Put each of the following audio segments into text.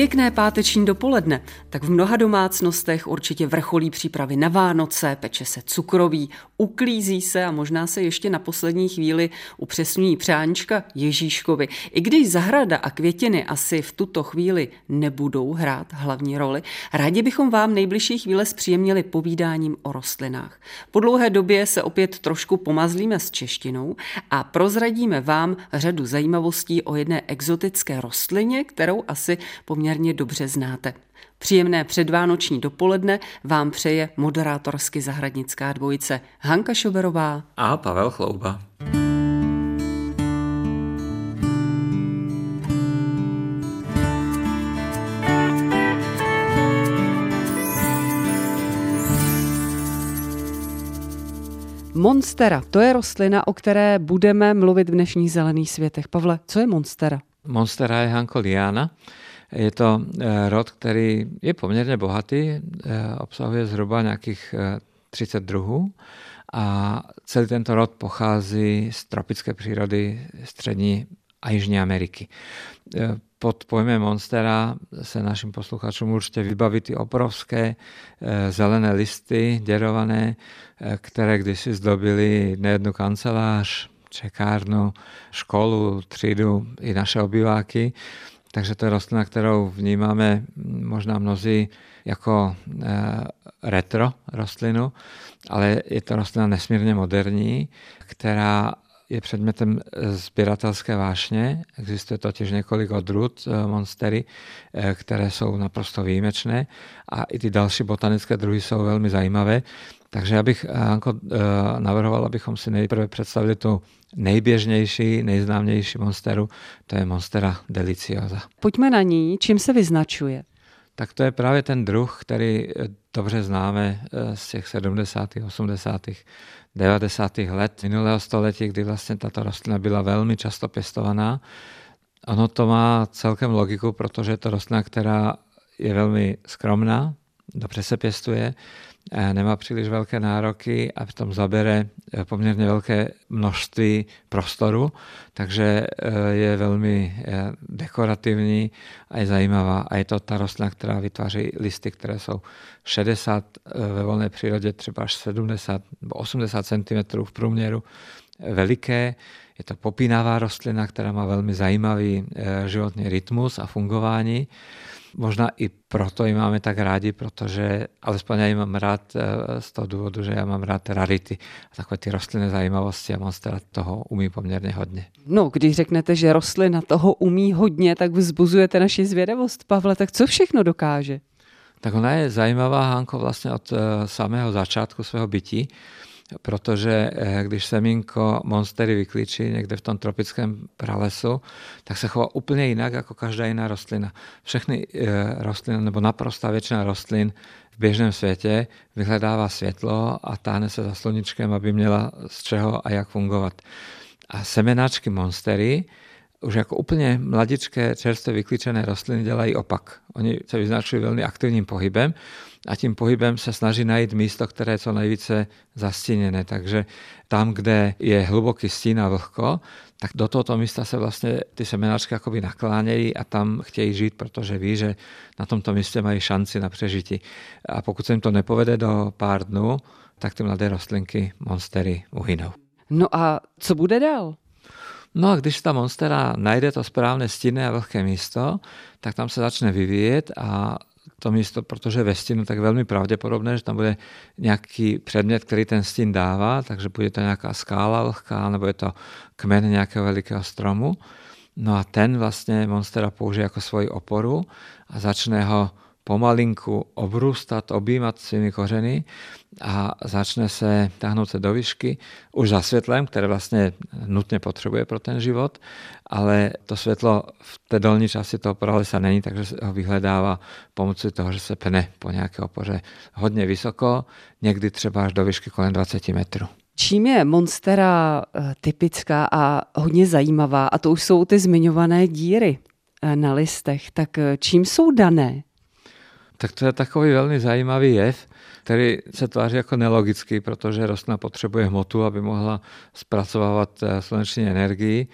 Pěkné páteční dopoledne, tak v mnoha domácnostech určitě vrcholí přípravy na Vánoce, peče se cukroví, uklízí se a možná se ještě na poslední chvíli upřesňují přáníčka Ježíškovi. I když zahrada a květiny asi v tuto chvíli nebudou hrát hlavní roli, rádi bychom vám nejbližší chvíle zpříjemnili povídáním o rostlinách. Po dlouhé době se opět trošku pomazlíme s češtinou a prozradíme vám řadu zajímavostí o jedné exotické rostlině, kterou asi poměrně poměrně dobře znáte. Příjemné předvánoční dopoledne vám přeje moderátorsky zahradnická dvojice Hanka Šoberová a Pavel Chlouba. Monstera, to je rostlina, o které budeme mluvit v dnešních zelených světech. Pavle, co je monstera? Monstera je Hanko liana. Je to eh, rod, který je poměrně bohatý, eh, obsahuje zhruba nějakých 30 eh, druhů a celý tento rod pochází z tropické přírody střední a Jižní Ameriky. Pod pojmem Monstera se našim posluchačům určitě vybaví ty obrovské zelené listy, děrované, které kdysi zdobily nejednu kancelář, čekárnu, školu, třídu i naše obyváky. Takže to je rostlina, kterou vnímáme možná mnozí jako eh, retro rostlinu, ale je to rostlina nesmírně moderní, která je předmětem sběratelské vášně. Existuje totiž několik odrůd eh, monstery, eh, které jsou naprosto výjimečné a i ty další botanické druhy jsou velmi zajímavé. Takže já bych Anko, navrhoval, abychom si nejprve představili tu nejběžnější, nejznámější monsteru, to je Monstera deliciosa. Pojďme na ní, čím se vyznačuje? Tak to je právě ten druh, který eh, dobře známe eh, z těch 70., 80., 90. let minulého století, kdy vlastně tato rostlina byla velmi často pěstovaná. Ono to má celkem logiku, protože je to rostlina, která je velmi skromná, dobře se pěstuje, nemá příliš velké nároky a v tom zabere eh, poměrně velké množství prostoru, takže eh, je velmi eh, dekorativní a je zajímavá. A je to ta rostlina, která vytváří listy, které jsou 60 ve volné přírodě, třeba až 70 nebo 80 cm v průměru veliké. Je to popínavá rostlina, která má velmi zajímavý životní rytmus a fungování. Možná i proto ji máme tak rádi, protože alespoň já ji mám rád eh, z toho důvodu, že já mám rád rarity a takové ty rostlinné zajímavosti a monstera toho umí poměrně hodně. No, když řeknete, že rostlina toho umí hodně, tak vzbuzujete naši zvědavost, Pavle, tak co všechno dokáže? Tak ona je zajímavá, Hanko, vlastně od eh, samého začátku svého bytí protože eh, když semínko monstery vyklíčí někde v tom tropickém pralesu, tak se chová úplně jinak jako každá jiná rostlina. Všechny eh, rostliny, nebo naprostá většina rostlin v běžném světě vyhledává světlo a táhne se za sluníčkem, aby měla z čeho a jak fungovat. A semenáčky monstery už jako úplně mladičké, čerstvě vyklíčené rostliny dělají opak. Oni se vyznačují velmi aktivním pohybem a tím pohybem se snaží najít místo, které je co nejvíce zastíněné. Takže tam, kde je hluboký stín a vlhko, tak do tohoto místa se vlastně ty semenáčky jakoby naklánějí a tam chtějí žít, protože ví, že na tomto místě mají šanci na přežití. A pokud se jim to nepovede do pár dnů, tak ty mladé rostlinky, monstery uhynou. No a co bude dál? No a když ta monstera najde to správné stinné a vlhké místo, tak tam se začne vyvíjet a to místo, protože ve stínu, tak velmi pravděpodobné, že tam bude nějaký předmět, který ten stín dává, takže bude to nějaká skála vlhká, nebo je to kmen nějakého velikého stromu. No a ten vlastně monstera použije jako svoji oporu a začne ho pomalinku obrůstat, objímat svými kořeny a začne se táhnout se do výšky už za světlem, které vlastně nutně potřebuje pro ten život, ale to světlo v té dolní části toho pralesa není, takže ho vyhledává pomocí toho, že se pne po nějaké opoře hodně vysoko, někdy třeba až do výšky kolem 20 metrů. Čím je Monstera eh, typická a hodně zajímavá, a to už jsou ty zmiňované díry? eh, na listech. Tak eh, čím jsou dané? Tak to je takový velmi zajímavý jev, který se tváří jako nelogický, protože rostlina potřebuje hmotu, aby mohla zpracovávat sluneční energii.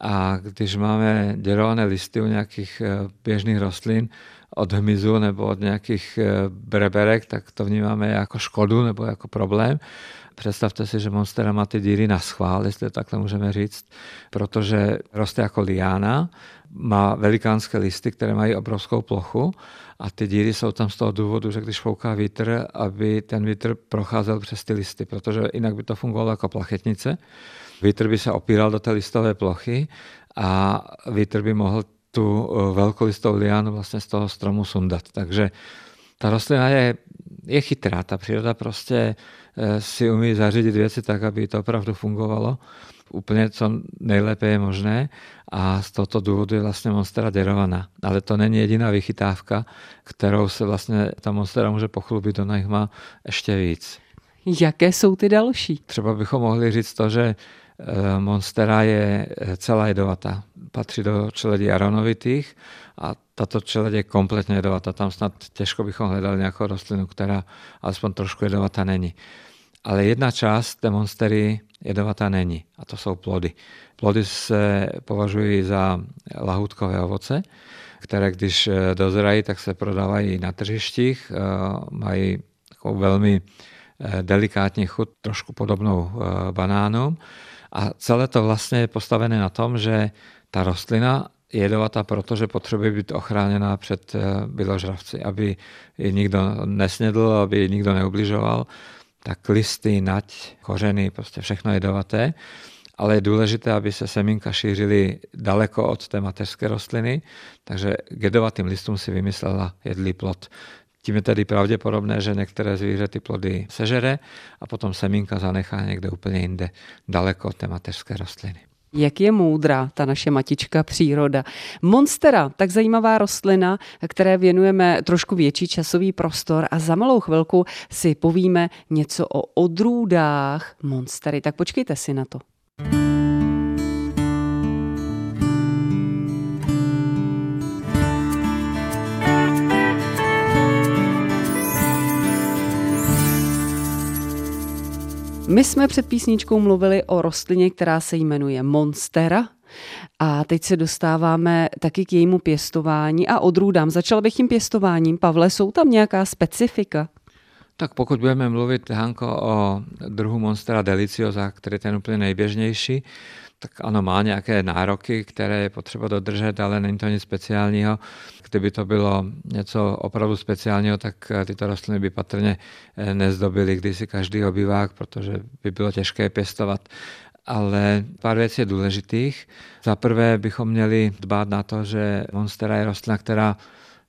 A když máme děrované listy u nějakých běžných rostlin, od hmyzu nebo od nějakých breberek, tak to vnímáme jako škodu nebo jako problém. Představte si, že Monstera má ty díry na schvál, jestli to takhle můžeme říct, protože roste jako liána, má velikánské listy, které mají obrovskou plochu a ty díry jsou tam z toho důvodu, že když fouká vítr, aby ten vítr procházel přes ty listy, protože jinak by to fungovalo jako plachetnice. Vítr by se opíral do té listové plochy a vítr by mohl tu eh, velkolistou liánu vlastně z toho stromu sundat. Takže ta rostlina je, je chytrá, ta příroda prostě Eh, si umí zařídit věci tak, aby to opravdu fungovalo úplně co nejlépe je možné a z tohoto důvodu je vlastně monstera derovaná. Ale to není jediná vychytávka, kterou se vlastně ta monstera může pochlubit, ona jich má ještě víc. Jaké jsou ty další? Třeba bychom mohli říct to, že monstera je eh, celá jedovatá. Patří do čeledí aronovitých a tato čeled je kompletně jedovatá. Tam snad těžko bychom hledali nějakou rostlinu, která alespoň trošku jedovatá není. Ale jedna část té monstery jedovatá není a to jsou plody. Plody se považují za lahutkové ovoce, které když eh, dozrají, tak se prodávají na tržištích. Eh, mají velmi eh, delikátní chuť, trošku podobnou banánům. A celé to vlastně je postavené na tom, že ta rostlina je jedovatá, protože potřebuje být ochráněna před byložravci, aby ji nikdo nesnědl, aby ji nikdo neubližoval tak listy, nať, kořeny, prostě všechno jedovaté. Ale je důležité, aby se semínka šířily daleko od té mateřské rostliny, takže k jedovatým listům si vymyslela jedlý plod. Tím je tedy pravděpodobné, že některé zvíře ty plody sežere a potom semínka zanechá někde úplně jinde, daleko od té mateřské rostliny. Jak je moudrá ta naše matička příroda. Monstera, tak zajímavá rostlina, které věnujeme trošku větší časový prostor a za malou chvilku si povíme něco o odrůdách monstery. Tak počkejte si na to. My jsme před písničkou mluvili o rostlině, která se jmenuje Monstera. A teď se dostáváme taky k jejímu pěstování a odrůdám. Začal bych tím pěstováním. Pavle, jsou tam nějaká specifika? Tak pokud budeme mluvit, Hanko, o druhu Monstera deliciosa, který je ten úplně nejběžnější, tak ano, má nějaké nároky, které je potřeba dodržet, ale není to nic speciálního. Kdyby to bylo něco opravdu speciálního, tak eh, tyto rostliny by patrně eh, nezdobily kdysi každý obyvák, protože by bylo těžké pěstovat. Ale pár věcí je důležitých. Za prvé bychom měli dbát na to, že monstera je rostlina, která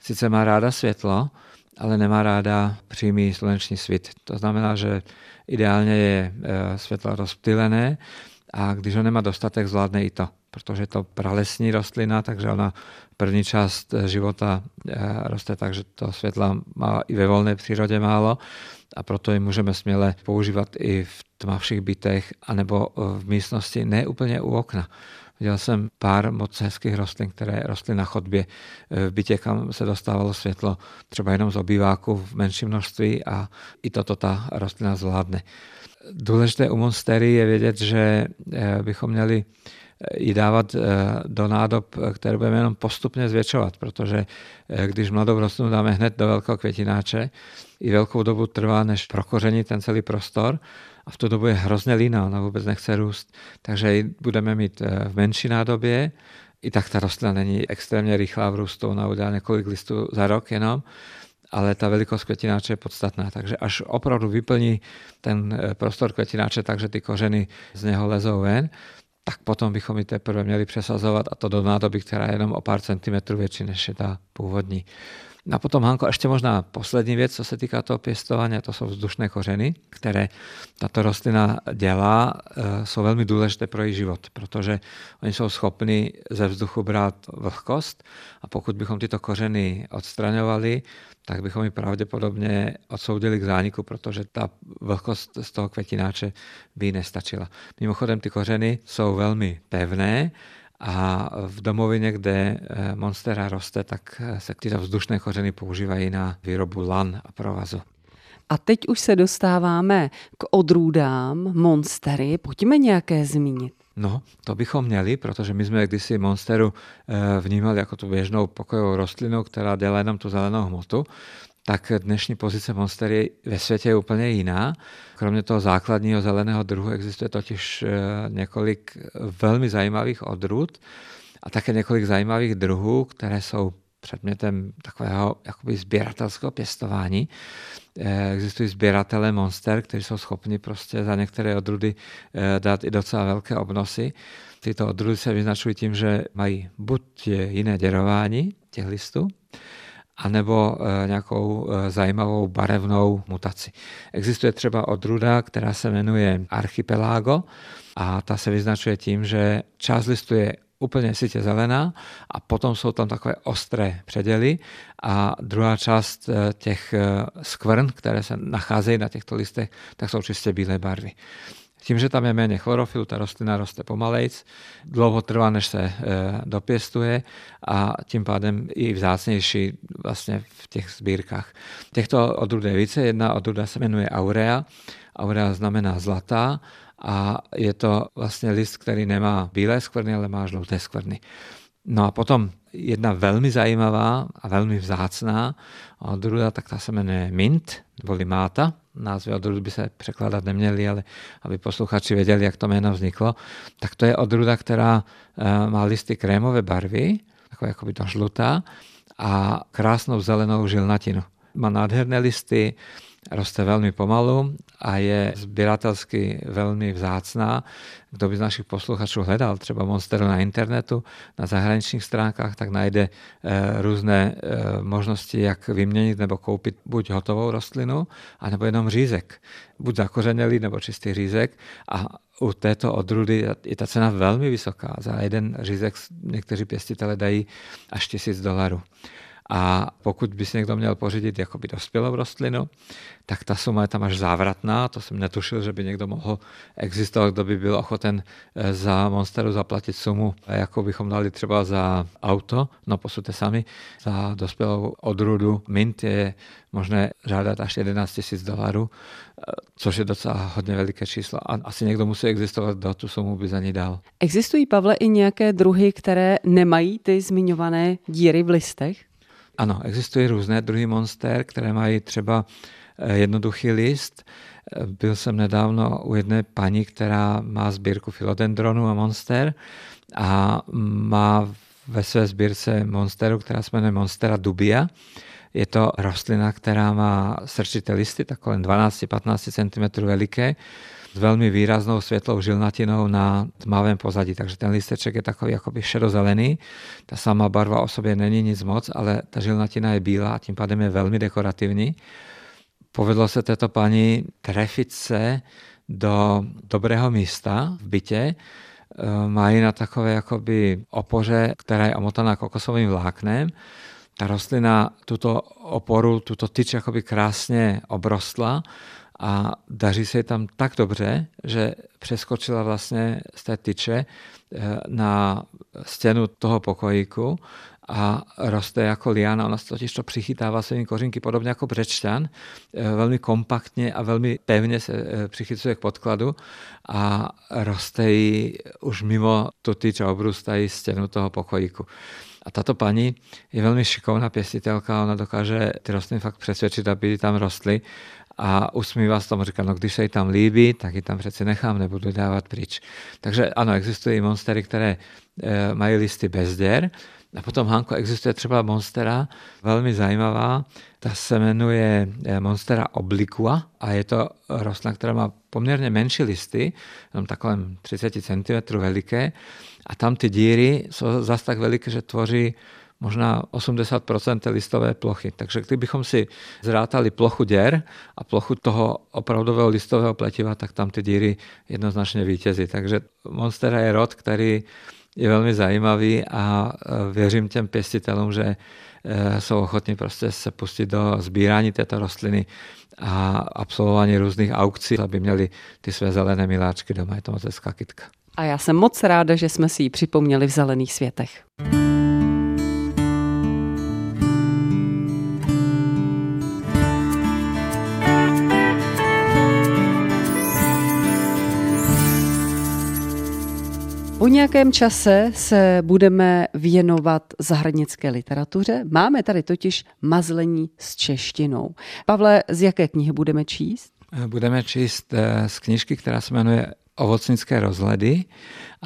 sice má ráda světlo, ale nemá ráda přímý sluneční svit. To znamená, že ideálně je eh, světlo rozptýlené, a když ho nemá dostatek, zvládne i to, protože je to pralesní rostlina, takže ona první část eh, života eh, roste tak, že to světla má i ve volné přírodě málo a proto ji můžeme směle používat i v tmavších bytech anebo eh, v místnosti ne úplně u okna. Viděl jsem pár moc hezkých rostlin, které rostly na chodbě v bytě, kam se dostávalo světlo třeba jenom z obýváku v menším množství a i toto ta rostlina zvládne. Důležité u monstery je vědět, že eh, bychom měli eh, ji dávat eh, do nádob, které budeme jenom postupně zvětšovat, protože když mladou rostlinu dáme hned do velkého květináče, i velkou dobu trvá, než prokoření ten celý prostor a v tu dobu je hrozně líná, ona vůbec nechce růst. Takže ji budeme mít v menší nádobě, i tak ta rostlina není extrémně rychlá v růstu, ona udělá několik listů za rok jenom, ale ta velikost květináče je podstatná. Takže až opravdu vyplní ten eh, prostor květináče tak, že ty kořeny z něho lezou ven, tak potom bychom ji teprve měli přesazovat a to do nádoby, která je jenom o pár centimetrů větší než je ta původní. A potom, Hanko, ještě možná poslední věc, co se týká toho pěstování, to jsou vzdušné kořeny, které tato rostlina dělá, eh, jsou velmi důležité pro její život, protože oni jsou schopni ze vzduchu brát vlhkost a pokud bychom tyto kořeny odstraňovali, tak bychom ji pravděpodobně odsoudili k zániku, protože ta vlhkost z toho květináče by nestačila. Mimochodem ty kořeny jsou velmi pevné a v domovině, kde monstera roste, tak se tyto vzdušné kořeny používají na výrobu lan a provazu. A teď už se dostáváme k odrůdám, monstery. Pojďme nějaké zmínit. No, to bychom měli, protože my jsme kdysi monsteru eh, vnímali jako tu běžnou pokojovou rostlinu, která dělá jenom tu zelenou hmotu tak dnešní pozice monstery ve světě je úplně jiná. Kromě toho základního zeleného druhu existuje totiž eh, několik velmi zajímavých odrůd a také několik zajímavých druhů, které jsou předmětem takového jakoby sběratelského pěstování. Eh, existují sběratele monster, kteří jsou schopni prostě za některé odrůdy eh, dát i docela velké obnosy. Tyto odrůdy se vyznačují tím, že mají buď jiné děrování těch listů, anebo eh, nějakou zajímavou barevnou mutaci. Existuje třeba odruda, která se jmenuje Archipelago a ta se vyznačuje tím, že část listu je úplně sitě zelená a potom jsou tam takové ostré předěly a druhá část eh, těch eh, skvrn, které se nacházejí na těchto listech, tak jsou čistě bílé barvy. Tím, že tam je méně chlorofilu, ta rostlina roste pomalejc, dlouho trvá, než se e, dopěstuje a tím pádem i vzácnější vlastně v těch sbírkách. Těchto odrůd je více. Jedna odrůda se jmenuje Aurea. Aurea znamená zlatá a je to vlastně list, který nemá bílé skvrny, ale má žluté skvrny. No a potom jedna velmi zajímavá a velmi vzácná odrůda, tak ta se jmenuje mint, nebo limáta. Názvy odrůd by se překládat neměly, ale aby posluchači věděli, jak to jméno vzniklo. Tak to je odrůda, která eh, má listy krémové barvy, takové jako by to žlutá, a krásnou zelenou žilnatinu. Má nádherné listy, roste velmi pomalu a je sběratelsky velmi vzácná. Kdo by z našich posluchačů hledal třeba Monsteru na internetu, na zahraničních stránkách, tak najde eh, různé eh, možnosti, jak vyměnit nebo koupit buď hotovou rostlinu, anebo jenom řízek. Buď zakořenelý nebo čistý řízek a u této odrůdy je ta cena velmi vysoká. Za jeden řízek někteří pěstitele dají až tisíc dolarů. A pokud by si někdo měl pořídit jakoby dospělou rostlinu, tak ta suma je tam až závratná. To jsem netušil, že by někdo mohl existovat, kdo by byl ochoten eh, za Monsteru zaplatit sumu, jako bychom dali třeba za auto. No posudte sami, za dospělou odrůdu mint je možné žádat až 11 000 dolarů, eh, což je docela hodně veliké číslo. A asi někdo musí existovat, kdo tu sumu by za ní dal. Existují, Pavle, i nějaké druhy, které nemají ty zmiňované díry v listech? Ano, existují různé druhy monster, které mají třeba eh, jednoduchý list. Eh, byl jsem nedávno u jedné paní, která má sbírku filodendronů a monster a má ve své sbírce monsteru, která se jmenuje Monstera dubia. Je to rostlina, která má srčité listy, tak kolem 12-15 cm veliké s velmi výraznou světlou žilnatinou na tmavém pozadí, takže ten listeček je takový jakoby šedozelený. Ta sama barva o sobě není nic moc, ale ta žilnatina je bílá a tím pádem je velmi dekorativní. Povedlo se této paní trefit se do dobrého místa v bytě, mají na takové jakoby opoře, která je omotaná kokosovým vláknem. Ta rostlina tuto oporu, tuto tyč jakoby krásně obrostla a daří se tam tak dobře, že přeskočila vlastně z té tyče eh, na stěnu toho pokojíku a roste jako liana. Ona se totiž to přichytává svými kořínky podobně jako břečťan. Eh, velmi kompaktně a velmi pevně se eh, přichycuje k podkladu a roste jí už mimo tu tyč a obrůstají stěnu toho pokojíku. A tato paní je velmi šikovná pěstitelka, ona dokáže ty rostliny fakt přesvědčit, aby tam rostly a usmívá se tomu, říká, no když se jí tam líbí, tak ji tam přece nechám, nebudu dávat pryč. Takže ano, existují monstery, které e, mají listy bez děr, a potom, Hanko, existuje třeba monstera, velmi zajímavá, ta se jmenuje e, monstera obliqua a je to rostlina, která má poměrně menší listy, jenom takové 30 cm veliké a tam ty díry jsou zase tak veliké, že tvoří možná 80% té listové plochy. Takže kdybychom si zrátali plochu děr a plochu toho opravdového listového pletiva, tak tam ty díry jednoznačně vítězí. Takže Monstera je rod, který je velmi zajímavý a věřím těm pěstitelům, že jsou ochotní prostě se pustit do sbírání této rostliny a absolvování různých aukcí, aby měli ty své zelené miláčky doma. Je to moc hezká kytka. A já jsem moc ráda, že jsme si ji připomněli v Zelených světech. Nějakém čase se budeme věnovat zahradnické literatuře. Máme tady totiž mazlení s češtinou. Pavle, z jaké knihy budeme číst? Budeme číst eh, z knižky, která se jmenuje Ovocnické rozhledy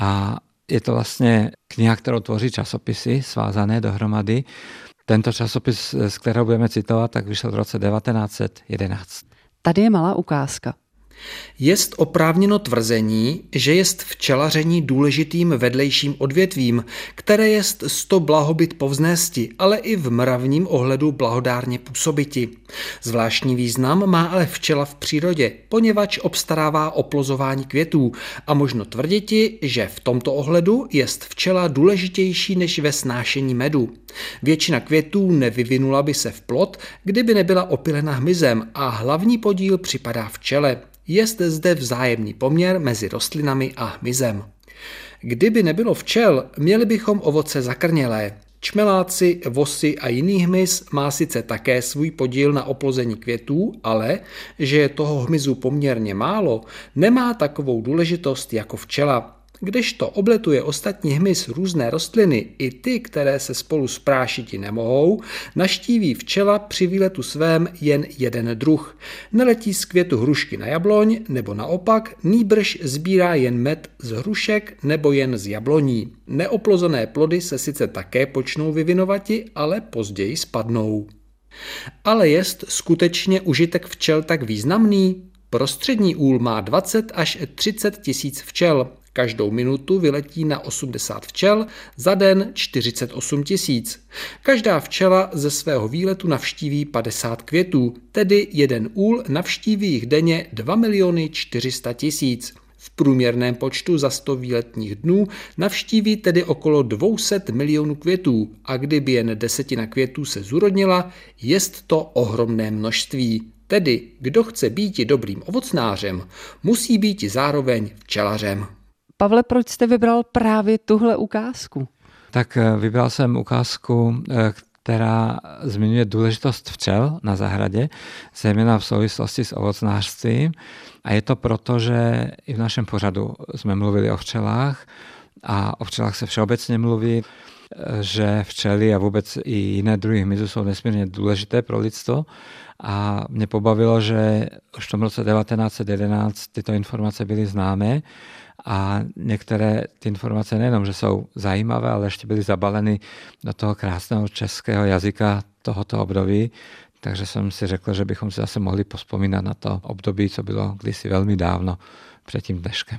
a je to vlastně kniha, kterou tvoří časopisy svázané dohromady. Tento časopis, z kterého budeme citovat, tak vyšel v roce 1911. Tady je malá ukázka. Jest oprávněno tvrzení, že jest včelaření důležitým vedlejším odvětvím, které jest sto blahobyt povznésti, ale i v mravním ohledu blahodárně působiti. Zvláštní význam má ale včela v přírodě, poněvadž obstarává oplozování květů a možno tvrditi, že v tomto ohledu jest včela důležitější než ve snášení medu. Většina květů nevyvinula by se v plot, kdyby nebyla opilena hmyzem a hlavní podíl připadá včele. Je zde vzájemný poměr mezi rostlinami a hmyzem. Kdyby nebylo včel, měli bychom ovoce zakrnělé. Čmeláci, vosy a jiný hmyz má sice také svůj podíl na oplození květů, ale, že je toho hmyzu poměrně málo, nemá takovou důležitost jako včela. Kdežto obletuje ostatní hmyz různé rostliny, i ty, které se spolu sprášiti nemohou, naštíví včela při výletu svém jen jeden druh. Neletí z květu hrušky na jabloň, nebo naopak, nýbrž sbírá jen med z hrušek nebo jen z jabloní. Neoplozené plody se sice také počnou vyvinovati, ale později spadnou. Ale jest skutečně užitek včel tak významný? Prostřední úl má 20 až 30 tisíc včel. Každou minutu vyletí na 80 včel, za den 48 tisíc. Každá včela ze svého výletu navštíví 50 květů, tedy jeden úl navštíví jich denně 2 miliony 400 tisíc. V průměrném počtu za 100 výletních dnů navštíví tedy okolo 200 milionů květů a kdyby jen desetina květů se zúrodnila, jest to ohromné množství. Tedy, kdo chce být dobrým ovocnářem, musí být zároveň včelařem. Pavle, proč jste vybral právě tuhle ukázku? Tak eh, vybral jsem ukázku, eh, která zmiňuje důležitost včel na zahradě, zejména v souvislosti s ovocnářstvím. A je to proto, že i v našem pořadu jsme mluvili o včelách a o včelách se všeobecně mluví, že včely a vůbec i jiné druhy hmyzu jsou nesmírně důležité pro lidstvo. A mě pobavilo, že už v tom roce 1911 tyto informace byly známé a některé ty informace nejenom, že jsou zajímavé, ale ještě byly zabaleny do toho krásného českého jazyka tohoto období, takže jsem si řekl, že bychom si zase mohli pospomínat na to období, co bylo kdysi velmi dávno před tím dneškem.